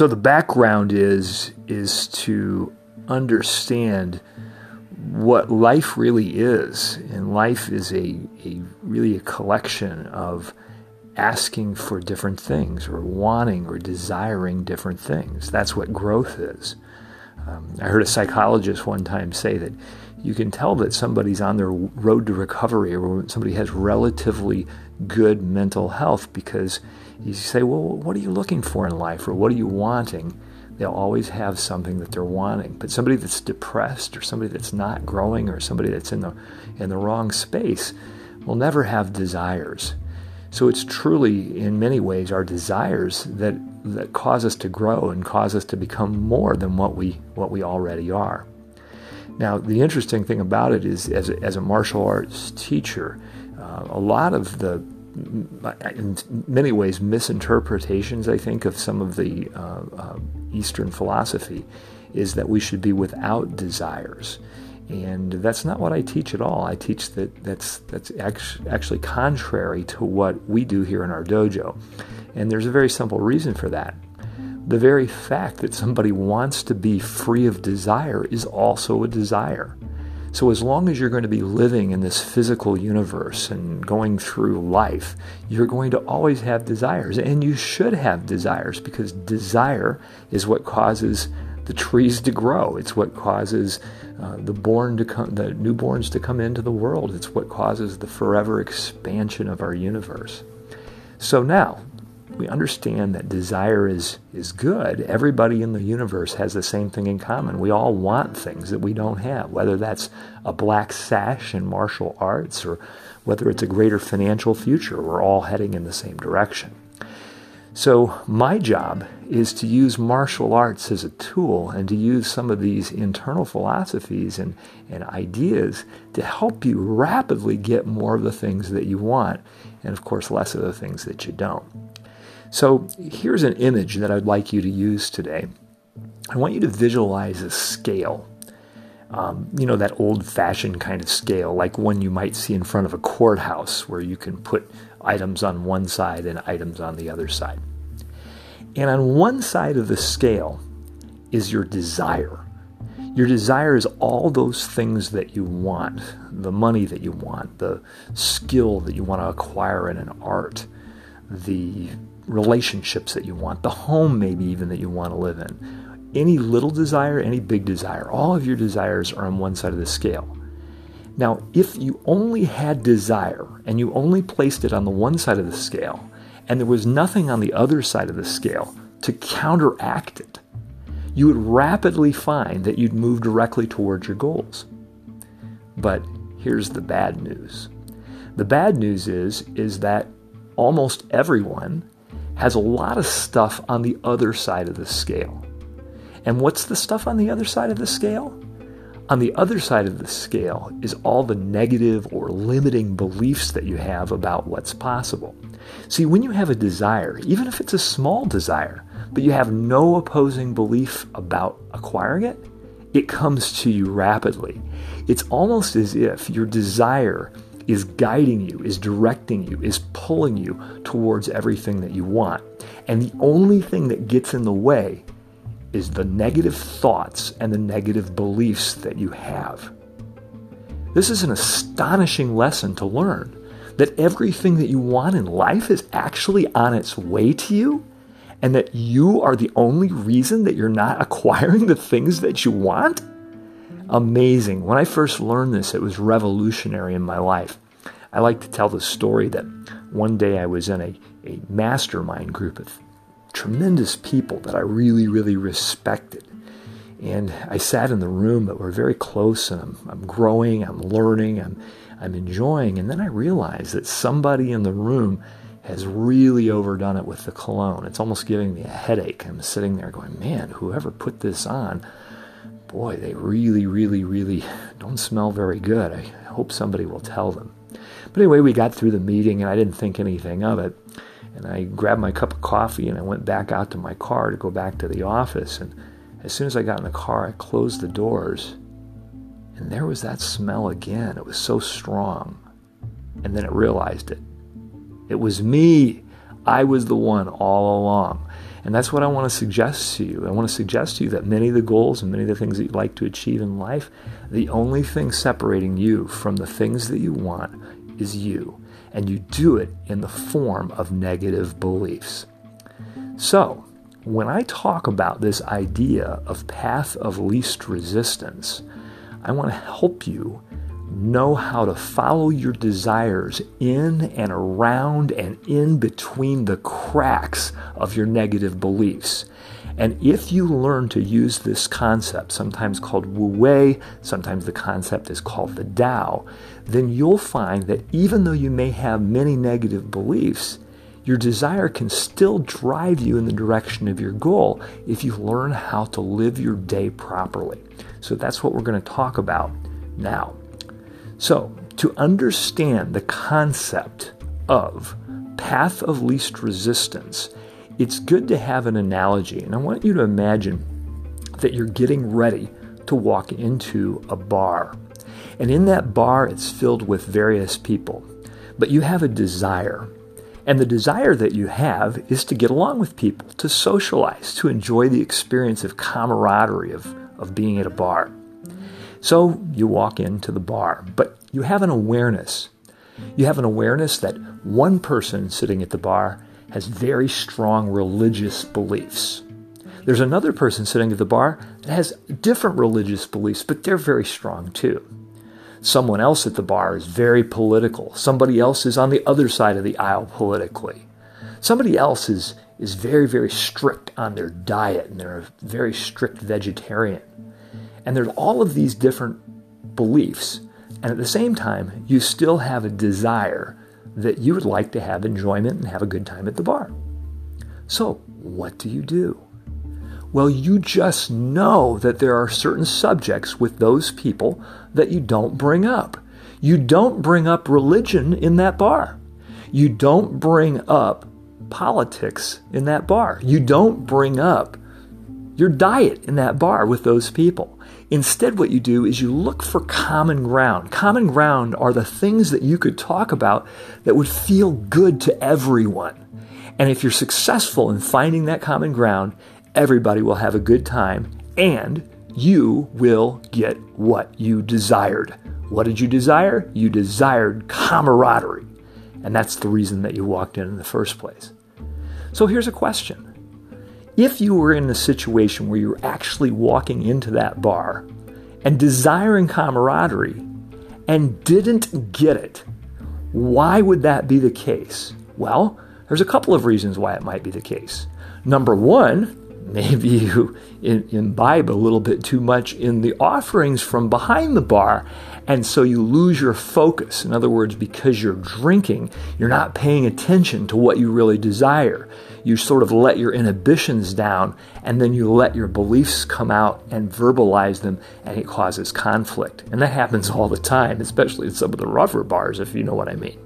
So the background is is to understand what life really is, and life is a, a really a collection of asking for different things, or wanting or desiring different things. That's what growth is. Um, I heard a psychologist one time say that you can tell that somebody's on their road to recovery or somebody has relatively good mental health because you say, Well, what are you looking for in life or what are you wanting? They'll always have something that they're wanting. But somebody that's depressed or somebody that's not growing or somebody that's in the, in the wrong space will never have desires. So it's truly, in many ways, our desires that, that cause us to grow and cause us to become more than what we, what we already are. Now, the interesting thing about it is, as a, as a martial arts teacher, uh, a lot of the, in many ways, misinterpretations, I think, of some of the uh, uh, Eastern philosophy is that we should be without desires. And that's not what I teach at all. I teach that that's, that's actually contrary to what we do here in our dojo. And there's a very simple reason for that the very fact that somebody wants to be free of desire is also a desire. So, as long as you're going to be living in this physical universe and going through life, you're going to always have desires. And you should have desires because desire is what causes the trees to grow. It's what causes uh, the born to come, the newborns to come into the world. It's what causes the forever expansion of our universe. So now, we understand that desire is, is good. Everybody in the universe has the same thing in common. We all want things that we don't have, whether that's a black sash in martial arts or whether it's a greater financial future. We're all heading in the same direction. So, my job is to use martial arts as a tool and to use some of these internal philosophies and, and ideas to help you rapidly get more of the things that you want, and of course, less of the things that you don't. So here's an image that I'd like you to use today. I want you to visualize a scale. Um, you know, that old fashioned kind of scale, like one you might see in front of a courthouse where you can put items on one side and items on the other side. And on one side of the scale is your desire. Your desire is all those things that you want the money that you want, the skill that you want to acquire in an art, the relationships that you want, the home maybe even that you want to live in. Any little desire, any big desire, all of your desires are on one side of the scale. Now, if you only had desire and you only placed it on the one side of the scale, and there was nothing on the other side of the scale to counteract it, you would rapidly find that you'd move directly towards your goals. But here's the bad news. The bad news is is that almost everyone has a lot of stuff on the other side of the scale. And what's the stuff on the other side of the scale? On the other side of the scale is all the negative or limiting beliefs that you have about what's possible. See, when you have a desire, even if it's a small desire, but you have no opposing belief about acquiring it, it comes to you rapidly. It's almost as if your desire is guiding you, is directing you, is pulling you towards everything that you want. And the only thing that gets in the way is the negative thoughts and the negative beliefs that you have. This is an astonishing lesson to learn that everything that you want in life is actually on its way to you and that you are the only reason that you're not acquiring the things that you want? Amazing. When I first learned this, it was revolutionary in my life. I like to tell the story that one day I was in a, a mastermind group of tremendous people that I really, really respected. And I sat in the room that were very close, and I'm, I'm growing, I'm learning, I'm, I'm enjoying. And then I realized that somebody in the room has really overdone it with the cologne. It's almost giving me a headache. I'm sitting there going, man, whoever put this on boy, they really, really, really don't smell very good. I hope somebody will tell them. But anyway, we got through the meeting and I didn't think anything of it. And I grabbed my cup of coffee and I went back out to my car to go back to the office. And as soon as I got in the car, I closed the doors. And there was that smell again. It was so strong. And then it realized it. It was me. I was the one all along. And that's what I want to suggest to you. I want to suggest to you that many of the goals and many of the things that you'd like to achieve in life, the only thing separating you from the things that you want is you. And you do it in the form of negative beliefs. So, when I talk about this idea of path of least resistance, I want to help you know how to follow your desires in and around and in between the cracks of your negative beliefs. And if you learn to use this concept, sometimes called Wu Wei, sometimes the concept is called the Tao, then you'll find that even though you may have many negative beliefs, your desire can still drive you in the direction of your goal if you learn how to live your day properly. So that's what we're going to talk about now. So, to understand the concept of path of least resistance, it's good to have an analogy. And I want you to imagine that you're getting ready to walk into a bar. And in that bar, it's filled with various people. But you have a desire. And the desire that you have is to get along with people, to socialize, to enjoy the experience of camaraderie, of, of being at a bar. So you walk into the bar, but you have an awareness. You have an awareness that one person sitting at the bar has very strong religious beliefs. There's another person sitting at the bar that has different religious beliefs, but they're very strong too. Someone else at the bar is very political. Somebody else is on the other side of the aisle politically. Somebody else is, is very, very strict on their diet and they're a very strict vegetarian. And there's all of these different beliefs. And at the same time, you still have a desire that you would like to have enjoyment and have a good time at the bar. So, what do you do? Well, you just know that there are certain subjects with those people that you don't bring up. You don't bring up religion in that bar. You don't bring up politics in that bar. You don't bring up your diet in that bar with those people. Instead, what you do is you look for common ground. Common ground are the things that you could talk about that would feel good to everyone. And if you're successful in finding that common ground, everybody will have a good time and you will get what you desired. What did you desire? You desired camaraderie. And that's the reason that you walked in in the first place. So here's a question if you were in a situation where you were actually walking into that bar and desiring camaraderie and didn't get it, why would that be the case? Well, there's a couple of reasons why it might be the case. Number one, maybe you imbibe a little bit too much in the offerings from behind the bar, and so you lose your focus. In other words, because you're drinking, you're not paying attention to what you really desire you sort of let your inhibitions down and then you let your beliefs come out and verbalize them and it causes conflict. And that happens all the time, especially in some of the rougher bars, if you know what I mean.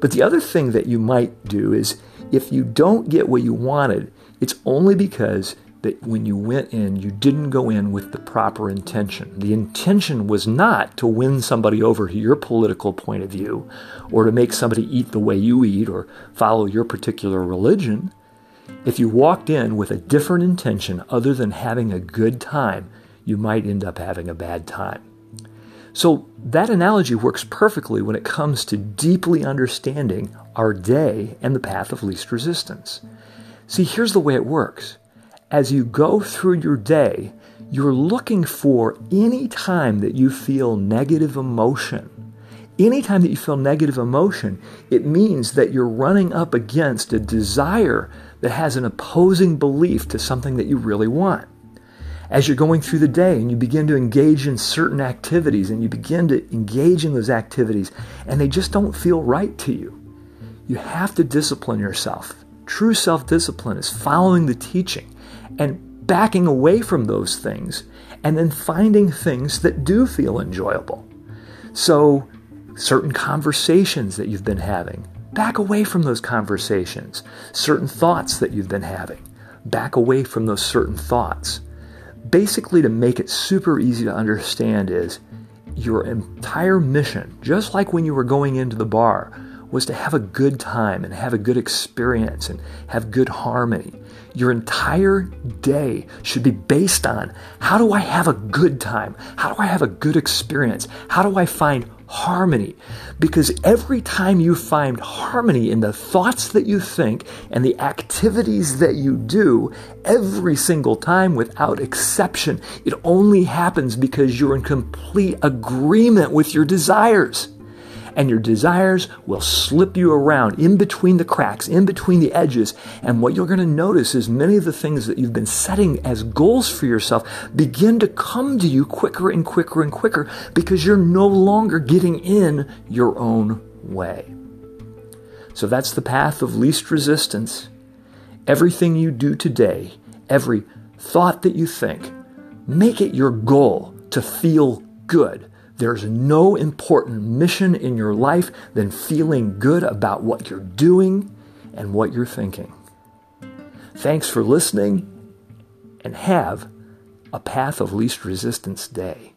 But the other thing that you might do is if you don't get what you wanted, it's only because that when you went in, you didn't go in with the proper intention. The intention was not to win somebody over to your political point of view or to make somebody eat the way you eat or follow your particular religion. If you walked in with a different intention other than having a good time, you might end up having a bad time. So, that analogy works perfectly when it comes to deeply understanding our day and the path of least resistance. See, here's the way it works as you go through your day, you're looking for any time that you feel negative emotion. Anytime that you feel negative emotion, it means that you're running up against a desire that has an opposing belief to something that you really want. As you're going through the day and you begin to engage in certain activities and you begin to engage in those activities and they just don't feel right to you, you have to discipline yourself. True self discipline is following the teaching and backing away from those things and then finding things that do feel enjoyable. So, certain conversations that you've been having, back away from those conversations. Certain thoughts that you've been having, back away from those certain thoughts. Basically, to make it super easy to understand, is your entire mission, just like when you were going into the bar, was to have a good time and have a good experience and have good harmony. Your entire day should be based on how do I have a good time? How do I have a good experience? How do I find harmony? Because every time you find harmony in the thoughts that you think and the activities that you do, every single time without exception, it only happens because you're in complete agreement with your desires and your desires will slip you around in between the cracks, in between the edges. And what you're going to notice is many of the things that you've been setting as goals for yourself begin to come to you quicker and quicker and quicker because you're no longer getting in your own way. So that's the path of least resistance. Everything you do today, every thought that you think, make it your goal to feel good there's no important mission in your life than feeling good about what you're doing and what you're thinking. Thanks for listening and have a path of least resistance day.